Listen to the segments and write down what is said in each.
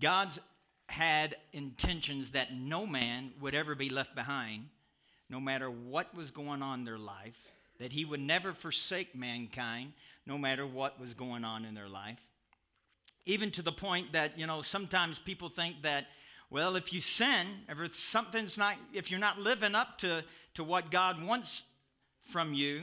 God's had intentions that no man would ever be left behind, no matter what was going on in their life, that he would never forsake mankind, no matter what was going on in their life. Even to the point that, you know, sometimes people think that, well, if you sin, if something's not, if you're not living up to, to what God wants from you,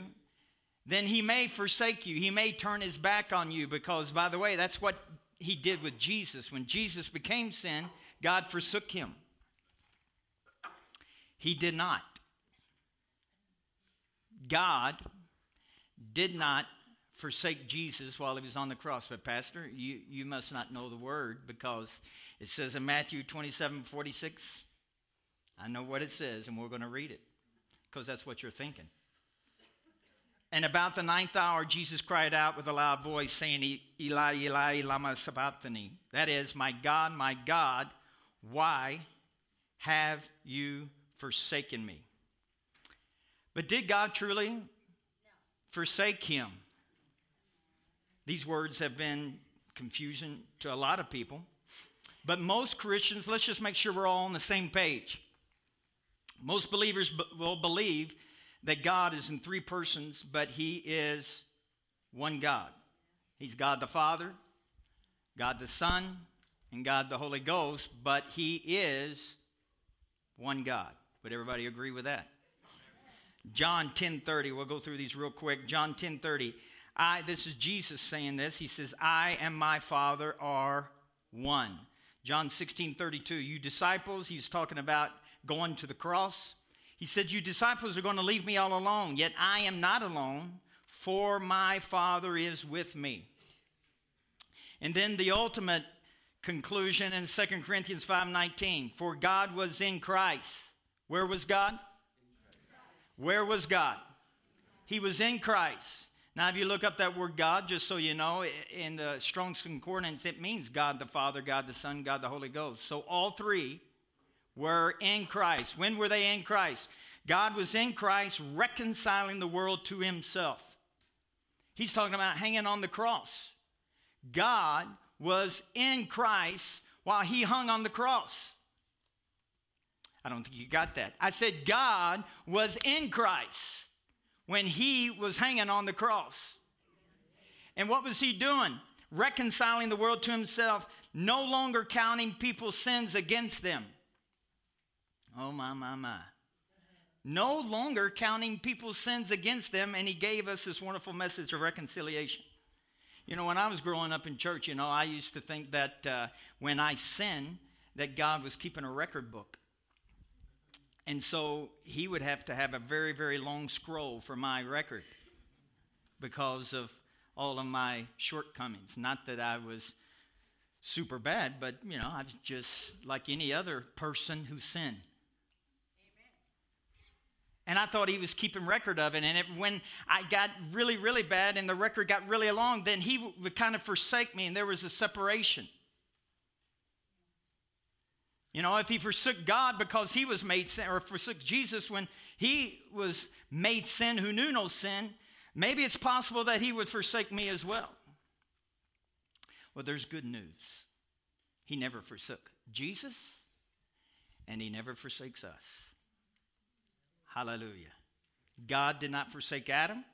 then he may forsake you. He may turn his back on you because, by the way, that's what he did with Jesus. When Jesus became sin, God forsook him. He did not. God did not forsake Jesus while he was on the cross. But, Pastor, you, you must not know the word because it says in Matthew 27 46, I know what it says, and we're going to read it because that's what you're thinking. And about the ninth hour, Jesus cried out with a loud voice, saying, Eli, Eli, lama sabachthani. That is, My God, my God, why have you forsaken me? But did God truly no. forsake him? These words have been confusion to a lot of people. But most Christians, let's just make sure we're all on the same page. Most believers will believe that God is in three persons, but He is one God. He's God the Father, God the Son, and God the Holy Ghost, but He is one God. Would everybody agree with that? John 10:30. We'll go through these real quick. John 10:30. I this is Jesus saying this. He says, "I and my Father are one." John 16:32. You disciples, he's talking about going to the cross. He said, You disciples are going to leave me all alone, yet I am not alone, for my Father is with me. And then the ultimate conclusion in 2 Corinthians 5:19, for God was in Christ. Where was God? Where was God? He was in Christ. Now, if you look up that word God, just so you know, in the Strong's Concordance, it means God the Father, God the Son, God the Holy Ghost. So all three were in Christ. When were they in Christ? God was in Christ reconciling the world to himself. He's talking about hanging on the cross. God was in Christ while he hung on the cross. I don't think you got that. I said God was in Christ when he was hanging on the cross. And what was he doing? Reconciling the world to himself, no longer counting people's sins against them. Oh, my, my, my. No longer counting people's sins against them, and he gave us this wonderful message of reconciliation. You know, when I was growing up in church, you know, I used to think that uh, when I sin, that God was keeping a record book. And so he would have to have a very, very long scroll for my record because of all of my shortcomings. Not that I was super bad, but, you know, I was just like any other person who sinned. And I thought he was keeping record of it. And it, when I got really, really bad and the record got really long, then he would kind of forsake me and there was a separation. You know, if he forsook God because he was made sin, or forsook Jesus when he was made sin who knew no sin, maybe it's possible that he would forsake me as well. Well, there's good news. He never forsook Jesus, and he never forsakes us. Hallelujah. God did not forsake Adam.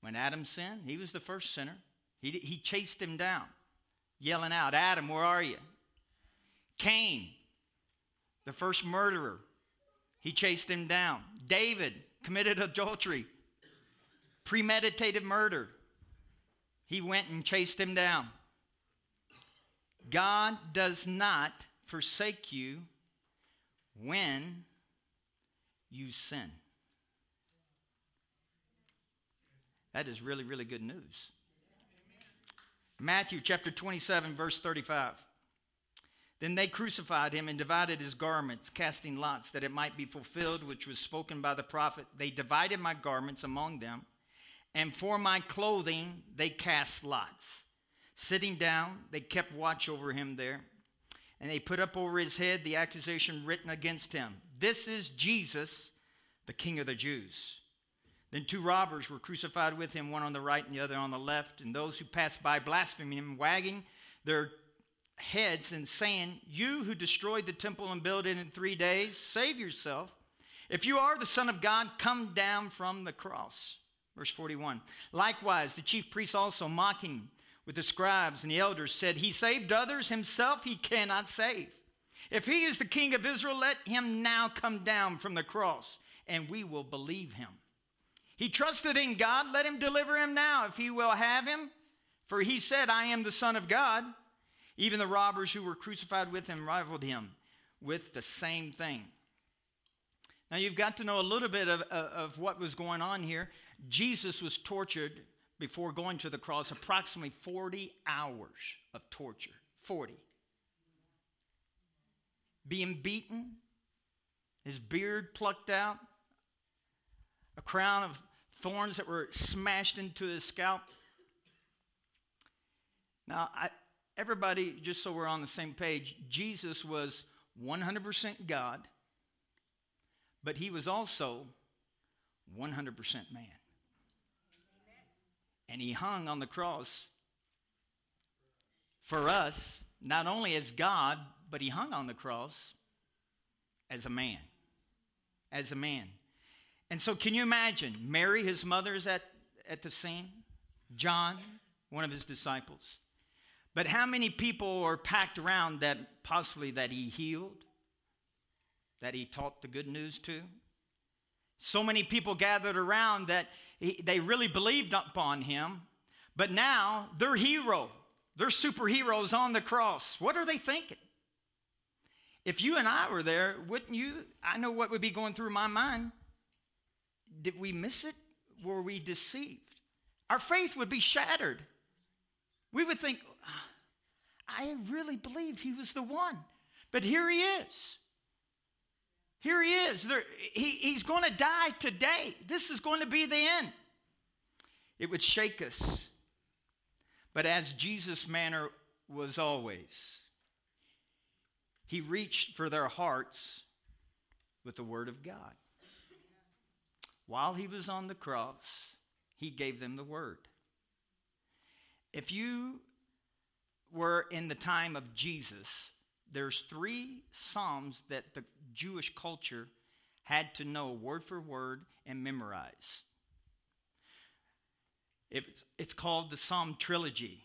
When Adam sinned, he was the first sinner. He, he chased him down, yelling out, Adam, where are you? Cain, the first murderer, he chased him down. David committed adultery, premeditated murder. He went and chased him down. God does not forsake you when you sin. That is really, really good news. Matthew chapter 27, verse 35. Then they crucified him and divided his garments, casting lots, that it might be fulfilled, which was spoken by the prophet. They divided my garments among them, and for my clothing they cast lots. Sitting down, they kept watch over him there, and they put up over his head the accusation written against him this is Jesus, the King of the Jews. Then two robbers were crucified with him, one on the right and the other on the left. And those who passed by blaspheming him, wagging their heads and saying, You who destroyed the temple and built it in three days, save yourself. If you are the Son of God, come down from the cross. Verse 41. Likewise, the chief priests also mocking with the scribes and the elders said, He saved others, himself he cannot save. If he is the king of Israel, let him now come down from the cross, and we will believe him. He trusted in God, let him deliver him now if he will have him. For he said, I am the Son of God. Even the robbers who were crucified with him rivaled him with the same thing. Now, you've got to know a little bit of, of what was going on here. Jesus was tortured before going to the cross, approximately 40 hours of torture. 40. Being beaten, his beard plucked out, a crown of thorns that were smashed into his scalp. Now, I, everybody, just so we're on the same page, Jesus was 100% God, but he was also 100% man. And he hung on the cross for us, not only as God, but he hung on the cross as a man. As a man. And so, can you imagine? Mary, his mother, is at, at the scene. John, one of his disciples. But how many people are packed around that possibly that he healed, that he taught the good news to? So many people gathered around that he, they really believed upon him, but now their hero, their superheroes on the cross. What are they thinking? If you and I were there, wouldn't you? I know what would be going through my mind. Did we miss it? Were we deceived? Our faith would be shattered. We would think, ah, I really believe he was the one. But here he is. Here he is. There, he, he's going to die today. This is going to be the end. It would shake us. But as Jesus' manner was always, he reached for their hearts with the Word of God. While he was on the cross, he gave them the Word. If you were in the time of Jesus, there's three Psalms that the Jewish culture had to know word for word and memorize. It's, called the Psalm Trilogy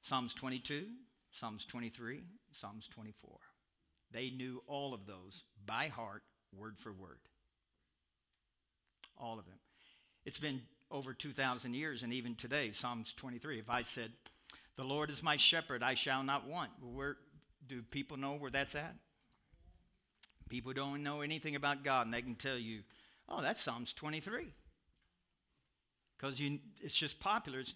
Psalms 22, Psalms 23, Psalms 24. They knew all of those by heart, word for word. All of them. It's been over 2,000 years, and even today, Psalms 23. If I said, The Lord is my shepherd, I shall not want, where do people know where that's at? People don't know anything about God, and they can tell you, oh, that's Psalms 23. Because it's just popular. It's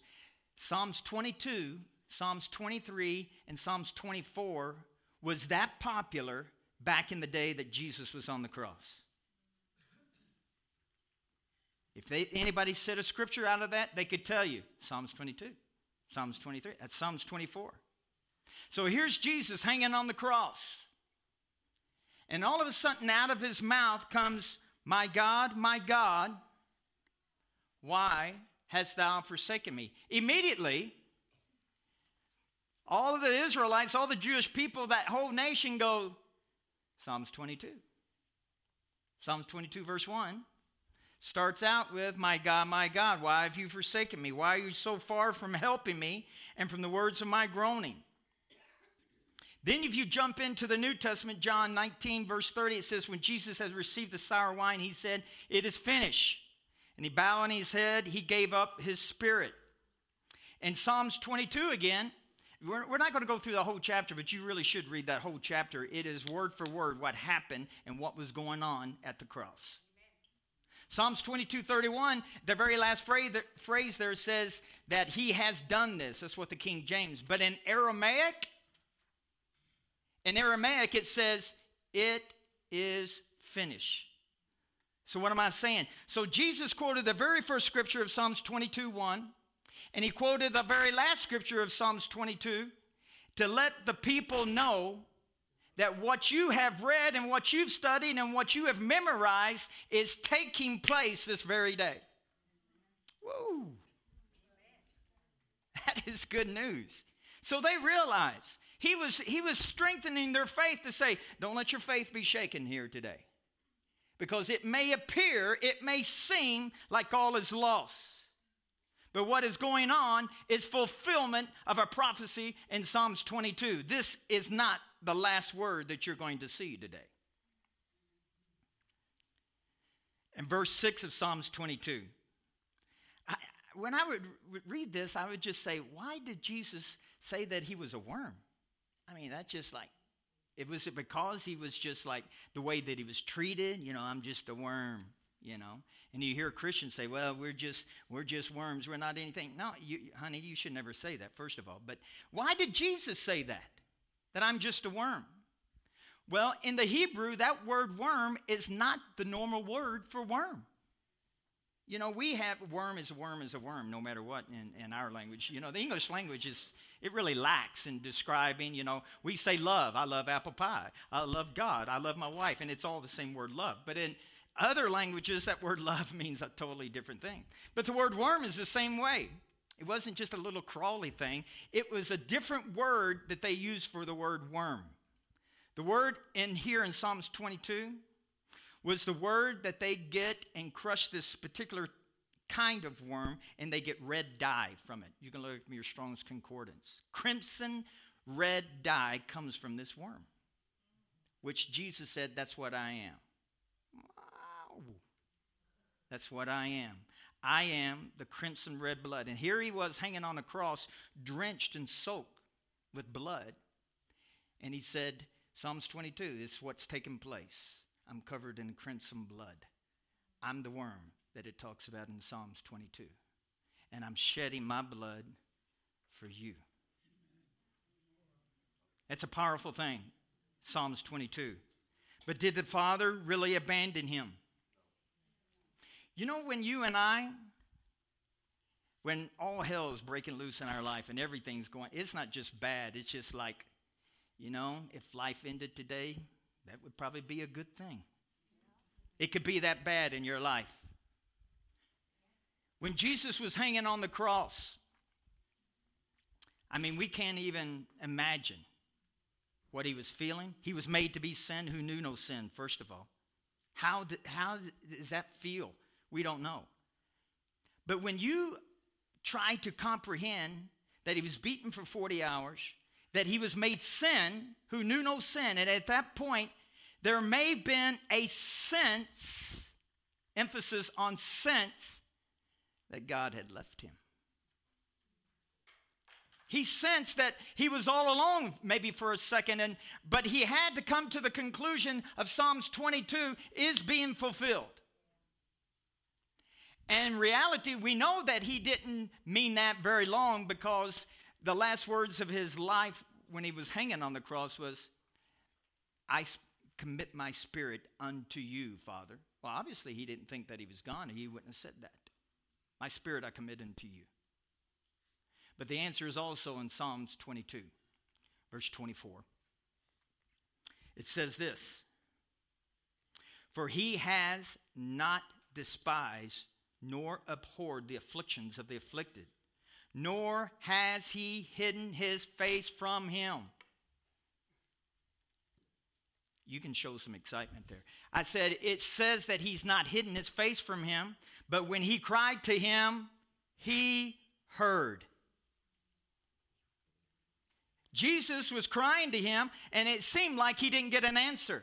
Psalms 22, Psalms 23, and Psalms 24 was that popular back in the day that Jesus was on the cross. If they, anybody said a scripture out of that, they could tell you Psalms 22, Psalms 23, that's Psalms 24. So here's Jesus hanging on the cross. And all of a sudden, out of his mouth comes, My God, my God, why hast thou forsaken me? Immediately, all of the Israelites, all the Jewish people, that whole nation go, Psalms 22. Psalms 22, verse 1, starts out with, My God, my God, why have you forsaken me? Why are you so far from helping me and from the words of my groaning? Then, if you jump into the New Testament, John 19, verse 30, it says, When Jesus has received the sour wine, he said, It is finished. And he bowed on his head, he gave up his spirit. In Psalms 22 again, we're, we're not going to go through the whole chapter, but you really should read that whole chapter. It is word for word what happened and what was going on at the cross. Psalms 22 31, the very last phrase, there says that he has done this. That's what the King James. But in Aramaic, in Aramaic, it says, It is finished. So, what am I saying? So, Jesus quoted the very first scripture of Psalms 22 1, and he quoted the very last scripture of Psalms 22 to let the people know that what you have read and what you've studied and what you have memorized is taking place this very day. Woo! That is good news. So they realize He was, he was strengthening their faith to say, don't let your faith be shaken here today. Because it may appear, it may seem like all is lost. But what is going on is fulfillment of a prophecy in Psalms 22. This is not the last word that you're going to see today. In verse 6 of Psalms 22, I, when I would read this, I would just say, why did Jesus say that he was a worm? I mean, that's just like, it was it because he was just like the way that he was treated, you know, I'm just a worm, you know. And you hear Christians say, "Well, we're just we're just worms. We're not anything." No, you, honey, you should never say that. First of all, but why did Jesus say that? That I'm just a worm. Well, in the Hebrew, that word worm is not the normal word for worm. You know, we have worm is a worm is a worm, no matter what in, in our language. You know, the English language is, it really lacks in describing, you know, we say love. I love apple pie. I love God. I love my wife. And it's all the same word love. But in other languages, that word love means a totally different thing. But the word worm is the same way. It wasn't just a little crawly thing, it was a different word that they used for the word worm. The word in here in Psalms 22 was the word that they get and crush this particular kind of worm and they get red dye from it. You can look at your Strong's Concordance. Crimson red dye comes from this worm, which Jesus said, That's what I am. That's what I am. I am the crimson red blood. And here he was hanging on a cross, drenched and soaked with blood. And he said, Psalms 22, this is what's taken place. I'm covered in crimson blood. I'm the worm that it talks about in Psalms 22. And I'm shedding my blood for you. That's a powerful thing, Psalms 22. But did the Father really abandon him? You know, when you and I, when all hell is breaking loose in our life and everything's going, it's not just bad, it's just like, you know, if life ended today, that would probably be a good thing. It could be that bad in your life. When Jesus was hanging on the cross, I mean, we can't even imagine what he was feeling. He was made to be sin who knew no sin, first of all. How, did, how does that feel? We don't know. But when you try to comprehend that he was beaten for 40 hours, that he was made sin who knew no sin. And at that point, there may have been a sense, emphasis on sense, that God had left him. He sensed that he was all alone, maybe for a second, and, but he had to come to the conclusion of Psalms 22 is being fulfilled. And in reality, we know that he didn't mean that very long because the last words of his life when he was hanging on the cross was, I commit my spirit unto you, Father. Well, obviously, he didn't think that he was gone. He wouldn't have said that. My spirit I commit unto you. But the answer is also in Psalms 22, verse 24. It says this For he has not despised nor abhorred the afflictions of the afflicted nor has he hidden his face from him. You can show some excitement there. I said, it says that he's not hidden his face from him, but when he cried to him, he heard. Jesus was crying to him, and it seemed like he didn't get an answer.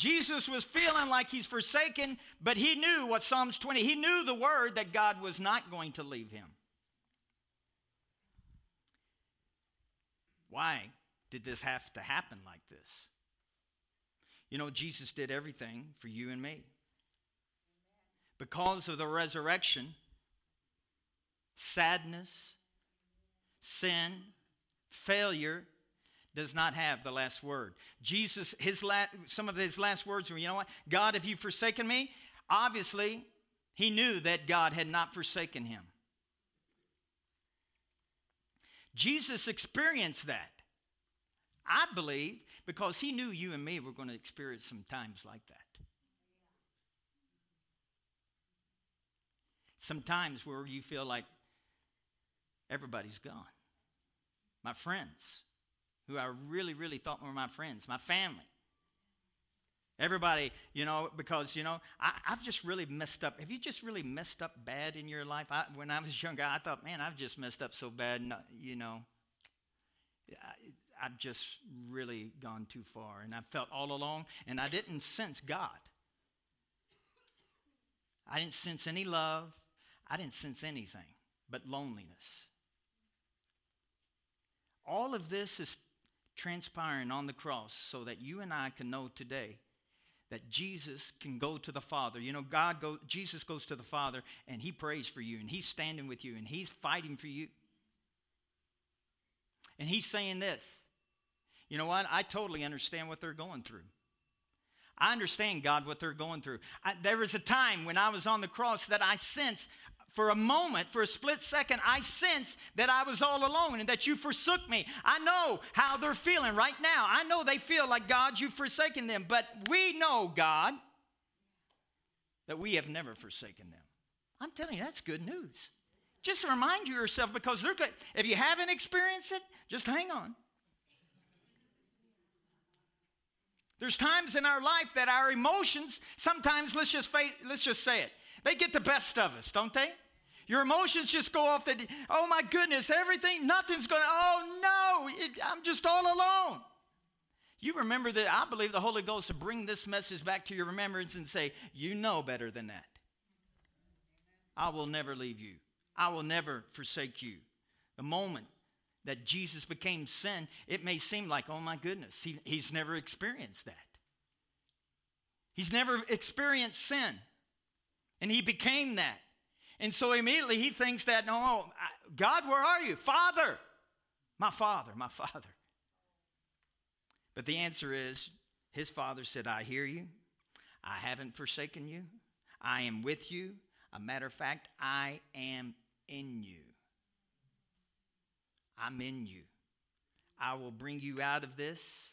Jesus was feeling like he's forsaken, but he knew what Psalms 20, he knew the word that God was not going to leave him. Why did this have to happen like this? You know, Jesus did everything for you and me. Because of the resurrection, sadness, sin, failure, does not have the last word. Jesus, his la- some of his last words were, you know what? God, have you forsaken me? Obviously, he knew that God had not forsaken him. Jesus experienced that. I believe because he knew you and me were going to experience some times like that. Sometimes where you feel like everybody's gone. my friends, who I really, really thought were my friends, my family. Everybody, you know, because, you know, I, have just really messed up. Have you just really messed up bad in your life? I, when I was younger, I thought, man, I've just messed up so bad, you know. I, I've just really gone too far. And I felt all alone, and I didn't sense God. I didn't sense any love. I didn't sense anything but loneliness. All of this is transpiring on the cross so that you and I can know today that Jesus can go to the Father. You know, God go Jesus goes to the Father and he prays for you and he's standing with you and he's fighting for you. And he's saying this. You know what? I totally understand what they're going through. I understand, God, what they're going through. I, there was a time when I was on the cross that I sensed for a moment, for a split second, I sensed that I was all alone and that you forsook me. I know how they're feeling right now. I know they feel like, God, you've forsaken them. But we know, God, that we have never forsaken them. I'm telling you, that's good news. Just remind yourself because they're good. If you haven't experienced it, just hang on. There's times in our life that our emotions, sometimes let's just let's just say it, they get the best of us, don't they? Your emotions just go off the, oh my goodness, everything, nothing's going, oh no, it, I'm just all alone. You remember that I believe the Holy Ghost to bring this message back to your remembrance and say, you know better than that. I will never leave you. I will never forsake you. The moment that Jesus became sin, it may seem like, oh my goodness, he, he's never experienced that. He's never experienced sin. And he became that. And so immediately he thinks that, no, God, where are you? Father, my father, my father. But the answer is his father said, I hear you. I haven't forsaken you. I am with you. A matter of fact, I am in you. I'm in you. I will bring you out of this.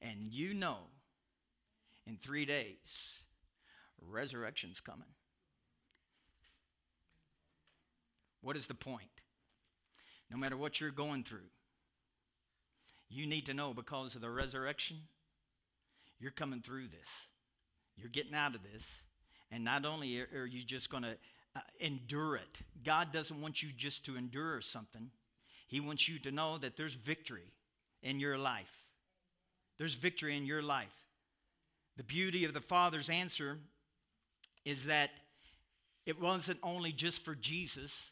And you know, in three days, resurrection's coming. What is the point? No matter what you're going through, you need to know because of the resurrection, you're coming through this. You're getting out of this. And not only are you just going to uh, endure it, God doesn't want you just to endure something, He wants you to know that there's victory in your life. There's victory in your life. The beauty of the Father's answer is that it wasn't only just for Jesus,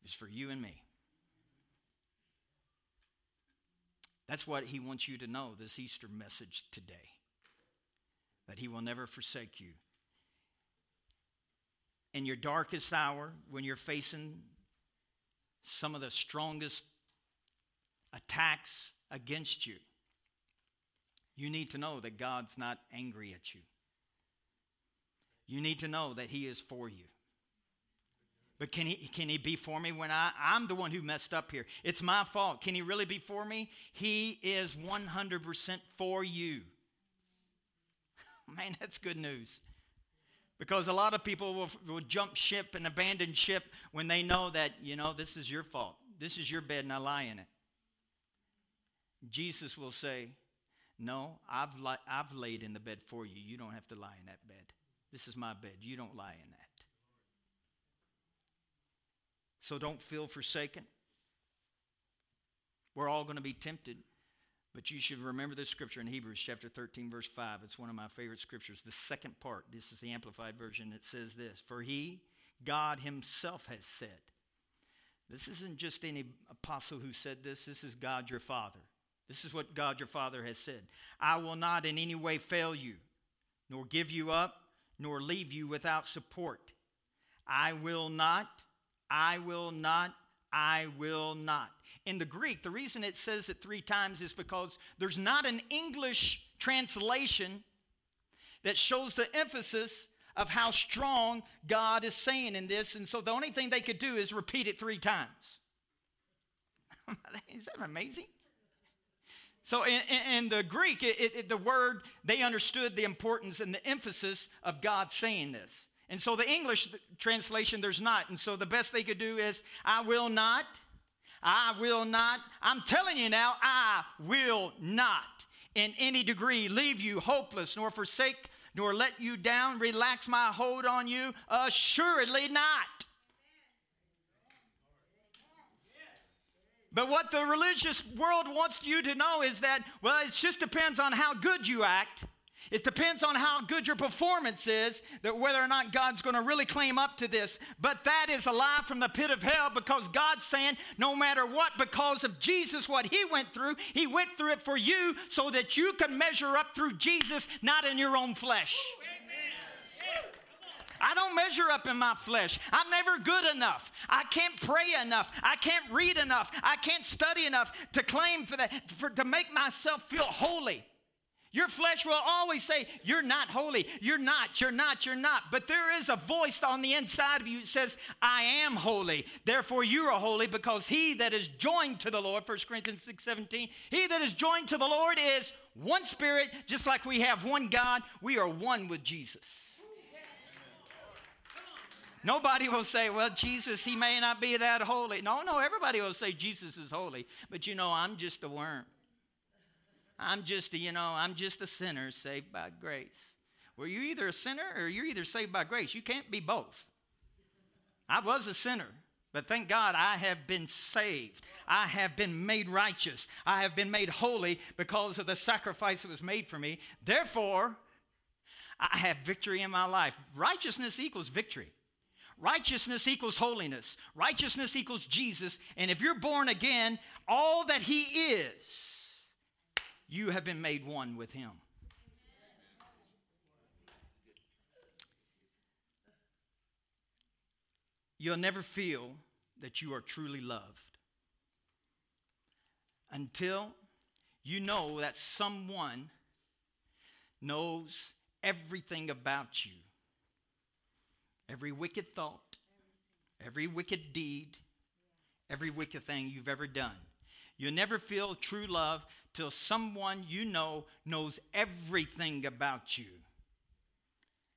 it was for you and me. That's what he wants you to know this Easter message today that he will never forsake you. In your darkest hour, when you're facing some of the strongest attacks against you, you need to know that God's not angry at you you need to know that He is for you. But can he, can he be for me when I, I'm the one who messed up here? It's my fault. Can he really be for me? He is 100% for you. Man, that's good news. Because a lot of people will, will jump ship and abandon ship when they know that, you know, this is your fault. This is your bed and I lie in it. Jesus will say, No, I've, li- I've laid in the bed for you. You don't have to lie in that bed. This is my bed. You don't lie in that. So don't feel forsaken. We're all going to be tempted, but you should remember this scripture in Hebrews chapter 13, verse 5. It's one of my favorite scriptures. The second part, this is the Amplified Version, it says this For he, God himself, has said, this isn't just any apostle who said this, this is God your Father. This is what God your Father has said. I will not in any way fail you, nor give you up, nor leave you without support. I will not, I will not, I will not. In the Greek, the reason it says it three times is because there's not an English translation that shows the emphasis of how strong God is saying in this. And so the only thing they could do is repeat it three times. is that amazing? So in, in the Greek, it, it, the word, they understood the importance and the emphasis of God saying this. And so the English translation, there's not. And so the best they could do is, I will not, I will not, I'm telling you now, I will not in any degree leave you hopeless, nor forsake, nor let you down, relax my hold on you. Assuredly not. But what the religious world wants you to know is that, well, it just depends on how good you act. It depends on how good your performance is, that whether or not God's going to really claim up to this. But that is a lie from the pit of hell because God's saying, no matter what, because of Jesus, what He went through, He went through it for you so that you can measure up through Jesus, not in your own flesh. I don't measure up in my flesh. I'm never good enough. I can't pray enough. I can't read enough. I can't study enough to claim for that, for, to make myself feel holy. Your flesh will always say, You're not holy. You're not, you're not, you're not. But there is a voice on the inside of you that says, I am holy. Therefore, you are holy because he that is joined to the Lord, 1 Corinthians 6 17, he that is joined to the Lord is one spirit, just like we have one God. We are one with Jesus. Nobody will say, well, Jesus, he may not be that holy. No, no, everybody will say Jesus is holy. But you know, I'm just a worm. I'm just a, you know, I'm just a sinner saved by grace. Well, you're either a sinner or you're either saved by grace. You can't be both. I was a sinner, but thank God I have been saved. I have been made righteous. I have been made holy because of the sacrifice that was made for me. Therefore, I have victory in my life. Righteousness equals victory. Righteousness equals holiness. Righteousness equals Jesus. And if you're born again, all that He is you have been made one with him. You'll never feel that you are truly loved until you know that someone knows everything about you every wicked thought, every wicked deed, every wicked thing you've ever done. You'll never feel true love till someone you know knows everything about you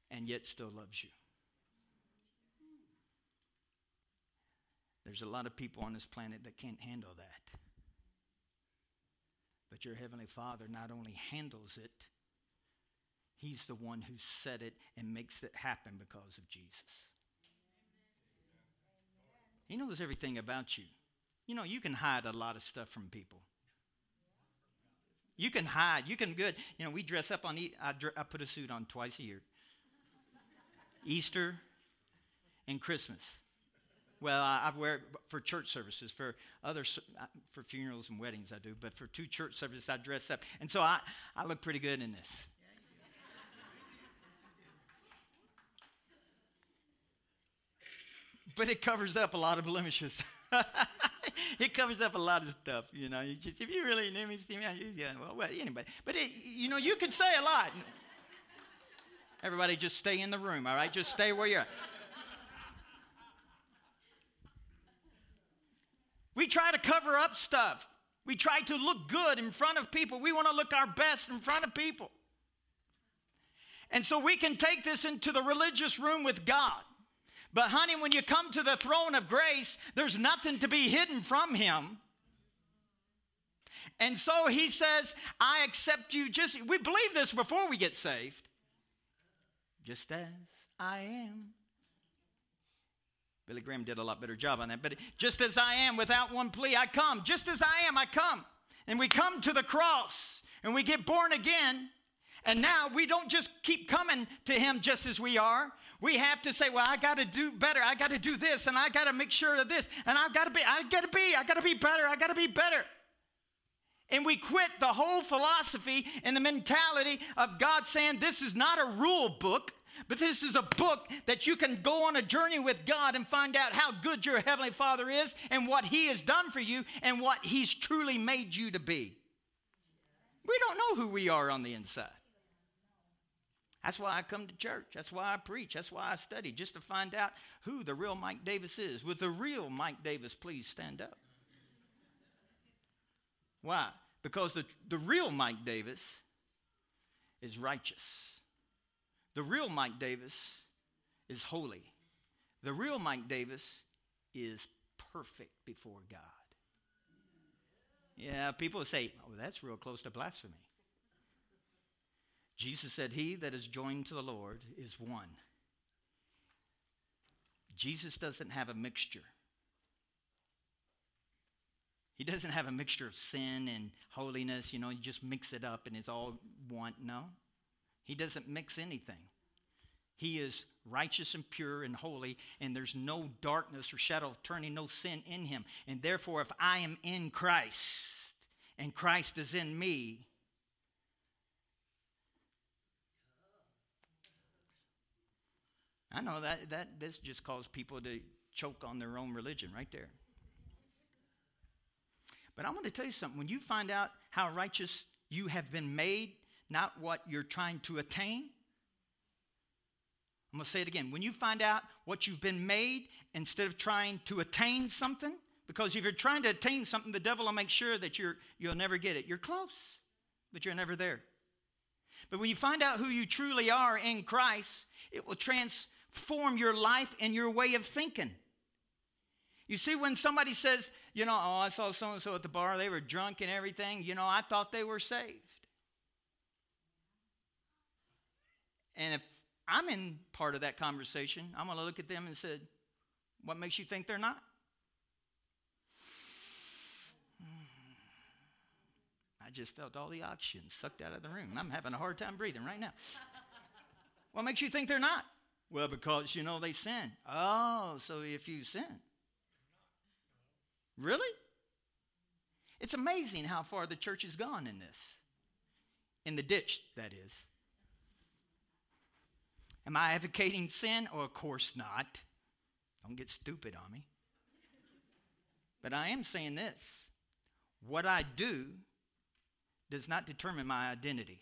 and yet still loves you. There's a lot of people on this planet that can't handle that. But your Heavenly Father not only handles it, He's the one who said it and makes it happen because of Jesus. He knows everything about you. You know, you can hide a lot of stuff from people. You can hide. You can good. You know, we dress up on. I, I put a suit on twice a year. Easter and Christmas. Well, I, I, wear it for church services. For other for funerals and weddings, I do. But for two church services, I dress up, and so I I look pretty good in this. but it covers up a lot of blemishes. it covers up a lot of stuff, you know. You just, if you really knew me, see me, yeah, well, well anyway. But, it, you know, you can say a lot. Everybody just stay in the room, all right? Just stay where you're. We try to cover up stuff. We try to look good in front of people. We want to look our best in front of people. And so we can take this into the religious room with God. But, honey, when you come to the throne of grace, there's nothing to be hidden from Him. And so He says, I accept you just, we believe this before we get saved. Just as I am. Billy Graham did a lot better job on that. But just as I am, without one plea, I come. Just as I am, I come. And we come to the cross and we get born again. And now we don't just keep coming to Him just as we are. We have to say, well, I got to do better. I got to do this, and I got to make sure of this, and I've got to be, I got to be, I got to be better. I got to be better. And we quit the whole philosophy and the mentality of God saying this is not a rule book, but this is a book that you can go on a journey with God and find out how good your Heavenly Father is and what He has done for you and what He's truly made you to be. We don't know who we are on the inside. That's why I come to church. That's why I preach. That's why I study, just to find out who the real Mike Davis is. With the real Mike Davis, please stand up. Why? Because the, the real Mike Davis is righteous. The real Mike Davis is holy. The real Mike Davis is perfect before God. Yeah, people say, oh, that's real close to blasphemy. Jesus said, He that is joined to the Lord is one. Jesus doesn't have a mixture. He doesn't have a mixture of sin and holiness, you know, you just mix it up and it's all one. No. He doesn't mix anything. He is righteous and pure and holy, and there's no darkness or shadow of turning, no sin in him. And therefore, if I am in Christ and Christ is in me, I know that, that this just caused people to choke on their own religion right there. But I want to tell you something. When you find out how righteous you have been made, not what you're trying to attain, I'm going to say it again. When you find out what you've been made instead of trying to attain something, because if you're trying to attain something, the devil will make sure that you're, you'll never get it. You're close, but you're never there. But when you find out who you truly are in Christ, it will transform your life and your way of thinking. You see, when somebody says, you know, oh, I saw so and so at the bar, they were drunk and everything, you know, I thought they were saved. And if I'm in part of that conversation. I'm going to look at them and say, What makes you think they're not? I just felt all the oxygen sucked out of the room. I'm having a hard time breathing right now. what makes you think they're not? Well, because, you know, they sin. Oh, so if you sin. Really? It's amazing how far the church has gone in this. In the ditch, that is. Am I advocating sin? Oh, of course not. Don't get stupid on me. But I am saying this what I do does not determine my identity.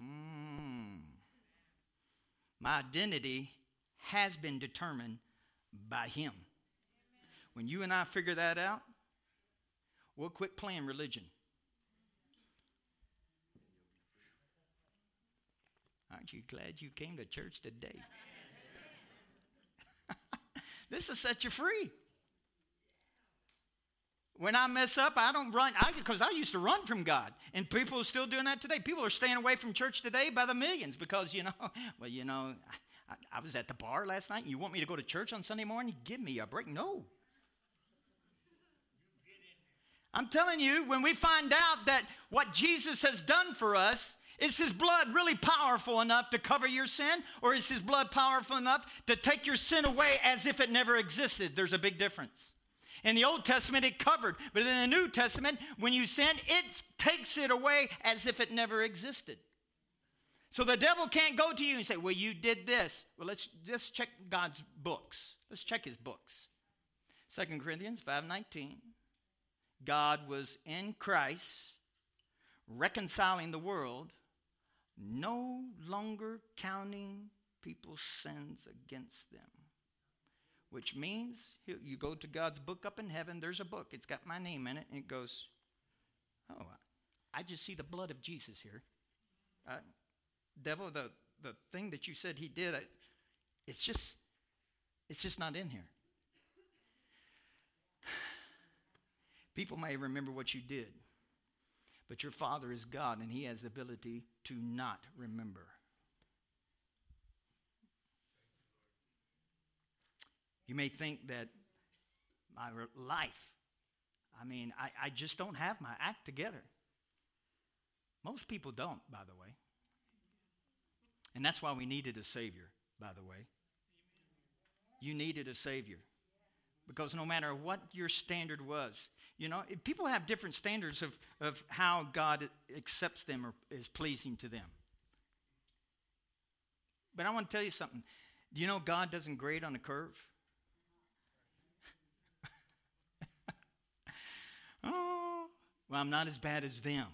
Mm. My identity has been determined by Him. When you and I figure that out, we'll quit playing religion. Aren't you glad you came to church today? this will set you free. When I mess up, I don't run, because I, I, used to run from God. And people are still doing that today. People are staying away from church today by the millions because, you know, well, you know, I, I was at the bar last night and you want me to go to church on Sunday morning? Give me a break. No. I'm telling you, when we find out that what Jesus has done for us is his blood really powerful enough to cover your sin, or is his blood powerful enough to take your sin away as if it never existed? There's a big difference. In the Old Testament, it covered, but in the New Testament, when you sin, it takes it away as if it never existed. So the devil can't go to you and say, Well, you did this. Well, let's just check God's books. Let's check his books. 2 Corinthians 5:19. God was in Christ reconciling the world no longer counting people's sins against them. Which means you go to God's book up in heaven, there's a book, it's got my name in it, and it goes, Oh, I just see the blood of Jesus here. Uh, devil, the, the thing that you said he did, it's just, it's just not in here. People may remember what you did. But your Father is God, and He has the ability to not remember. You may think that my life, I mean, I, I just don't have my act together. Most people don't, by the way. And that's why we needed a Savior, by the way. You needed a Savior. Because no matter what your standard was, you know, people have different standards of, of how God accepts them or is pleasing to them. But I want to tell you something. Do you know God doesn't grade on a curve? Oh, well, I'm not as bad as them.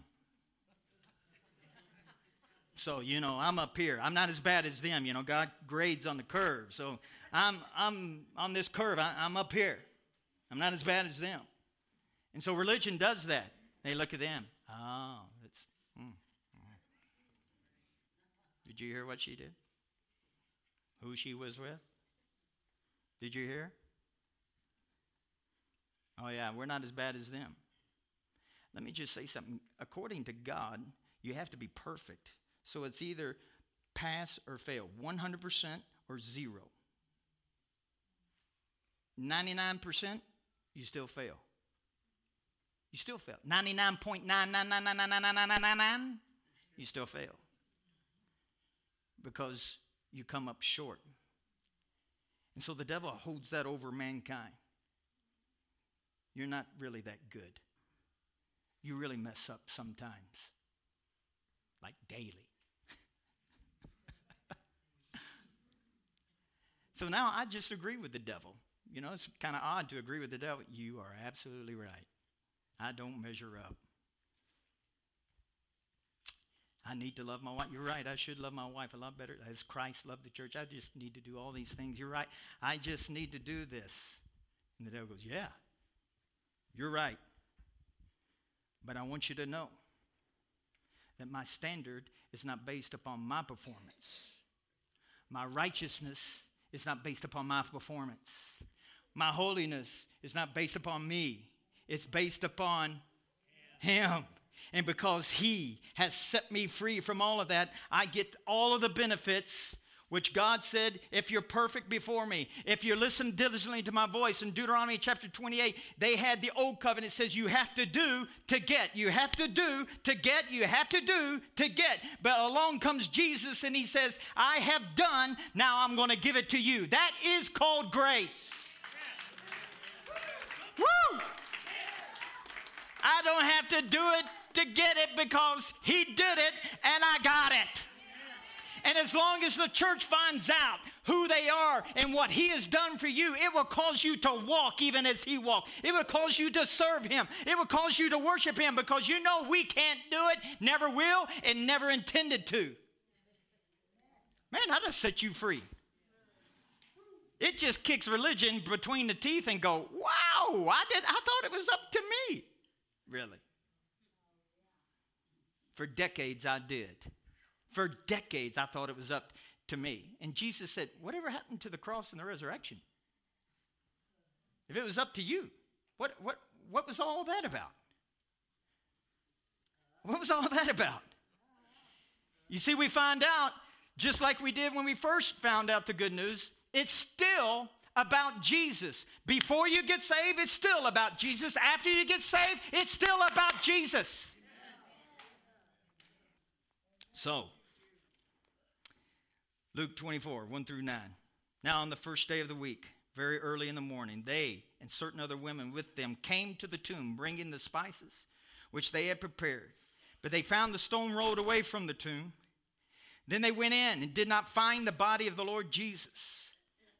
So, you know, I'm up here. I'm not as bad as them. You know, God grades on the curve. So I'm, I'm on this curve. I, I'm up here. I'm not as bad as them. And so religion does that. They look at them. Oh, it's. Mm, mm. Did you hear what she did? Who she was with? Did you hear? Oh, yeah, we're not as bad as them. Let me just say something. According to God, you have to be perfect. So it's either pass or fail 100% or zero. 99%, you still fail. You still fail. 99.999999999, you still fail. Because you come up short. And so the devil holds that over mankind. You're not really that good. You really mess up sometimes, like daily. so now I just agree with the devil. You know, it's kind of odd to agree with the devil. You are absolutely right. I don't measure up. I need to love my wife. You're right. I should love my wife a lot better. As Christ loved the church, I just need to do all these things. You're right. I just need to do this. And the devil goes, Yeah, you're right. But I want you to know that my standard is not based upon my performance. My righteousness is not based upon my performance. My holiness is not based upon me. It's based upon Him. And because He has set me free from all of that, I get all of the benefits which God said, if you're perfect before me, if you listen diligently to my voice in Deuteronomy chapter 28, they had the old covenant. It says you have to do to get, you have to do to get, you have to do to get. But along comes Jesus and he says, I have done, now I'm going to give it to you. That is called grace. Woo! I don't have to do it to get it because he did it and I got it. And as long as the church finds out who they are and what he has done for you, it will cause you to walk even as he walked. It will cause you to serve him. It will cause you to worship him because you know we can't do it, never will, and never intended to. Man, I just set you free. It just kicks religion between the teeth and go, wow, I did I thought it was up to me. Really. For decades I did. For decades, I thought it was up to me. And Jesus said, Whatever happened to the cross and the resurrection? If it was up to you, what, what, what was all that about? What was all that about? You see, we find out, just like we did when we first found out the good news, it's still about Jesus. Before you get saved, it's still about Jesus. After you get saved, it's still about Jesus. So, Luke 24, 1 through 9. Now, on the first day of the week, very early in the morning, they and certain other women with them came to the tomb, bringing the spices which they had prepared. But they found the stone rolled away from the tomb. Then they went in and did not find the body of the Lord Jesus.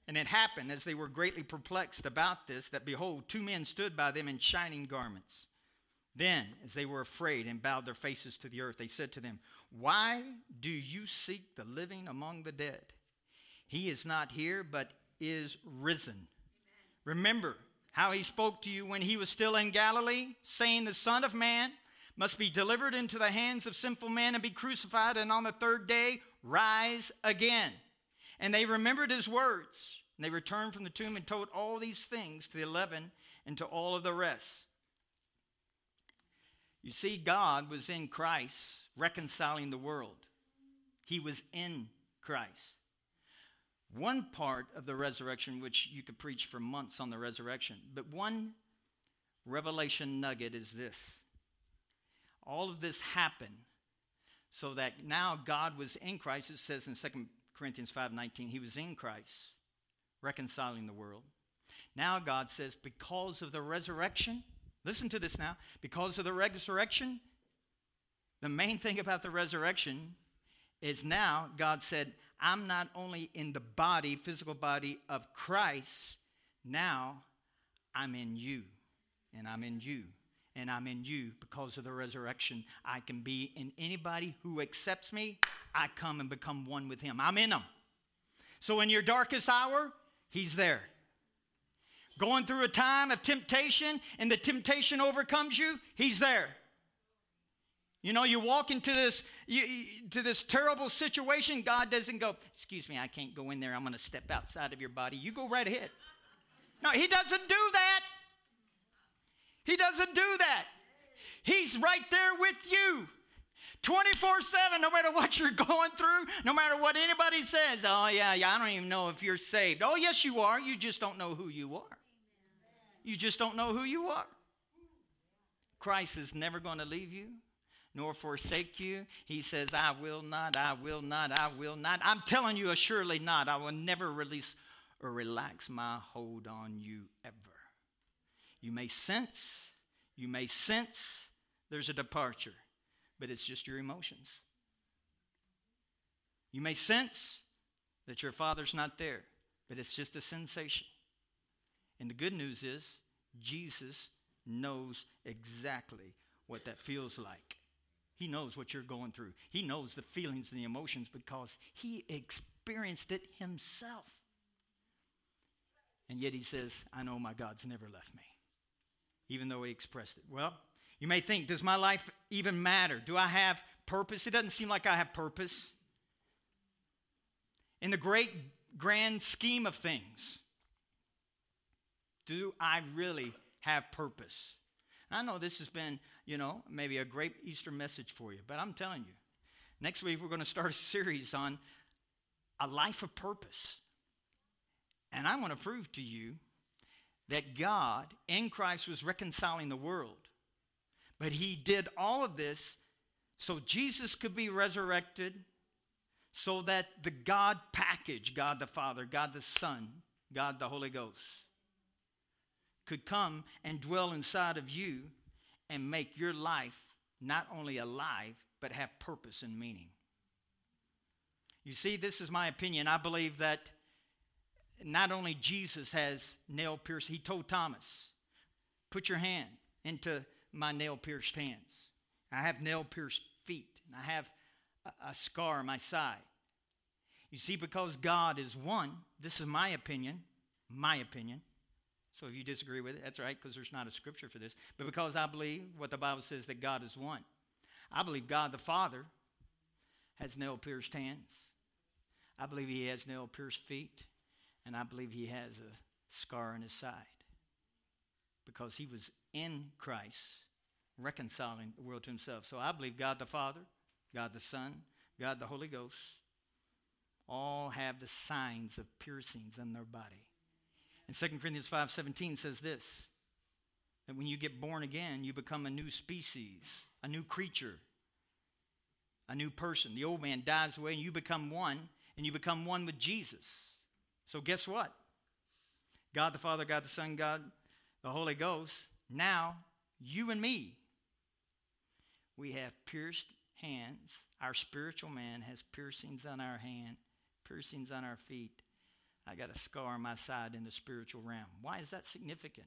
And it happened, as they were greatly perplexed about this, that behold, two men stood by them in shining garments. Then, as they were afraid and bowed their faces to the earth, they said to them, Why do you seek the living among the dead? He is not here, but is risen. Amen. Remember how he spoke to you when he was still in Galilee, saying, The Son of Man must be delivered into the hands of sinful men and be crucified, and on the third day rise again. And they remembered his words. And they returned from the tomb and told all these things to the eleven and to all of the rest. You see, God was in Christ reconciling the world, He was in Christ. One part of the resurrection, which you could preach for months on the resurrection, but one revelation nugget is this. All of this happened so that now God was in Christ. It says in 2 Corinthians 5:19, he was in Christ, reconciling the world. Now God says, because of the resurrection, Listen to this now. Because of the resurrection, the main thing about the resurrection is now God said, I'm not only in the body, physical body of Christ, now I'm in you, and I'm in you, and I'm in you because of the resurrection. I can be in anybody who accepts me, I come and become one with him. I'm in them. So in your darkest hour, he's there going through a time of temptation and the temptation overcomes you, He's there. You know, you walk into this you, to this terrible situation. God doesn't go, "Excuse me, I can't go in there. I'm going to step outside of your body." You go right ahead. No, He doesn't do that. He doesn't do that. He's right there with you. 24 7, no matter what you're going through, no matter what anybody says. Oh, yeah, yeah, I don't even know if you're saved. Oh, yes, you are. You just don't know who you are. You just don't know who you are. Christ is never going to leave you nor forsake you. He says, I will not, I will not, I will not. I'm telling you, assuredly not. I will never release or relax my hold on you ever. You may sense, you may sense there's a departure, but it's just your emotions. You may sense that your father's not there, but it's just a sensation. And the good news is, Jesus knows exactly what that feels like. He knows what you're going through. He knows the feelings and the emotions because he experienced it himself. And yet he says, I know my God's never left me, even though he expressed it. Well, you may think, does my life even matter? Do I have purpose? It doesn't seem like I have purpose. In the great grand scheme of things, do I really have purpose? I know this has been, you know, maybe a great Easter message for you, but I'm telling you, next week we're going to start a series on a life of purpose. And I want to prove to you that God in Christ was reconciling the world. But he did all of this so Jesus could be resurrected, so that the God package, God the Father, God the Son, God the Holy Ghost, could come and dwell inside of you and make your life not only alive, but have purpose and meaning. You see, this is my opinion. I believe that not only Jesus has nail pierced, he told Thomas, put your hand into my nail pierced hands. I have nail pierced feet, and I have a, a scar on my side. You see, because God is one, this is my opinion, my opinion. So if you disagree with it, that's right, because there's not a scripture for this. But because I believe what the Bible says that God is one, I believe God the Father has nail pierced hands. I believe he has nail pierced feet. And I believe he has a scar on his side because he was in Christ, reconciling the world to himself. So I believe God the Father, God the Son, God the Holy Ghost all have the signs of piercings in their body. And 2 Corinthians 5:17 says this that when you get born again, you become a new species, a new creature, a new person. The old man dies away and you become one, and you become one with Jesus. So guess what? God the Father, God the Son, God the Holy Ghost, now you and me, we have pierced hands. Our spiritual man has piercings on our hand, piercings on our feet. I got a scar on my side in the spiritual realm. Why is that significant?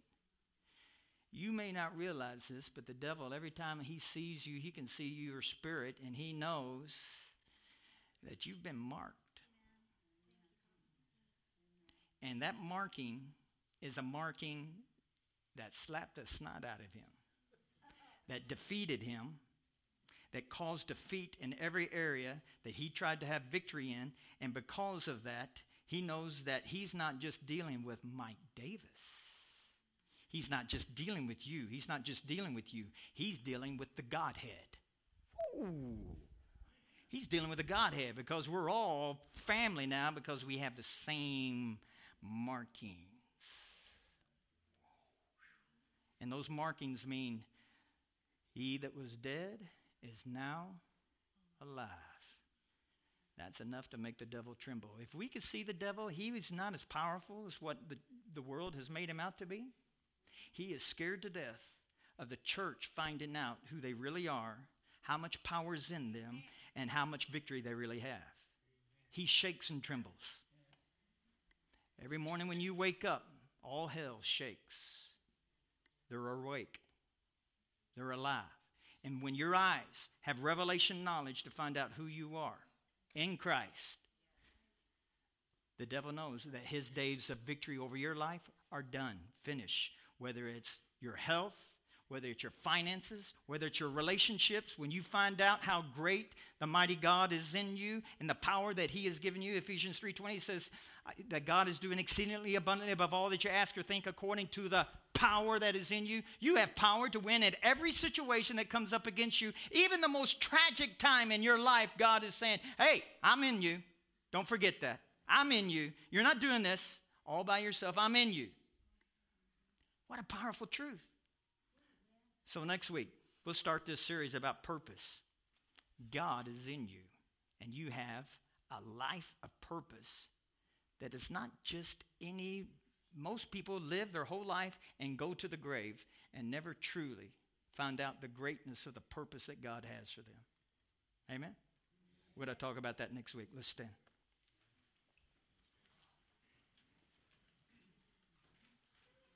You may not realize this, but the devil, every time he sees you, he can see your spirit, and he knows that you've been marked. And that marking is a marking that slapped the snot out of him, that defeated him, that caused defeat in every area that he tried to have victory in. And because of that, he knows that he's not just dealing with Mike Davis. He's not just dealing with you. He's not just dealing with you. He's dealing with the Godhead. Ooh. He's dealing with the Godhead because we're all family now because we have the same markings. And those markings mean he that was dead is now alive. That's enough to make the devil tremble. If we could see the devil, he is not as powerful as what the, the world has made him out to be. He is scared to death of the church finding out who they really are, how much power is in them, and how much victory they really have. He shakes and trembles. Every morning when you wake up, all hell shakes. They're awake, they're alive. And when your eyes have revelation knowledge to find out who you are in Christ, the devil knows that his days of victory over your life are done, finished. Whether it's your health, whether it's your finances, whether it's your relationships, when you find out how great the mighty God is in you and the power that he has given you, Ephesians 3:20 says that God is doing exceedingly abundantly above all that you ask or think according to the power that is in you. You have power to win at every situation that comes up against you. Even the most tragic time in your life, God is saying, Hey, I'm in you. Don't forget that. I'm in you. You're not doing this all by yourself. I'm in you. What a powerful truth. So, next week, we'll start this series about purpose. God is in you, and you have a life of purpose that is not just any, most people live their whole life and go to the grave and never truly find out the greatness of the purpose that God has for them. Amen? We're going to talk about that next week. Let's stand.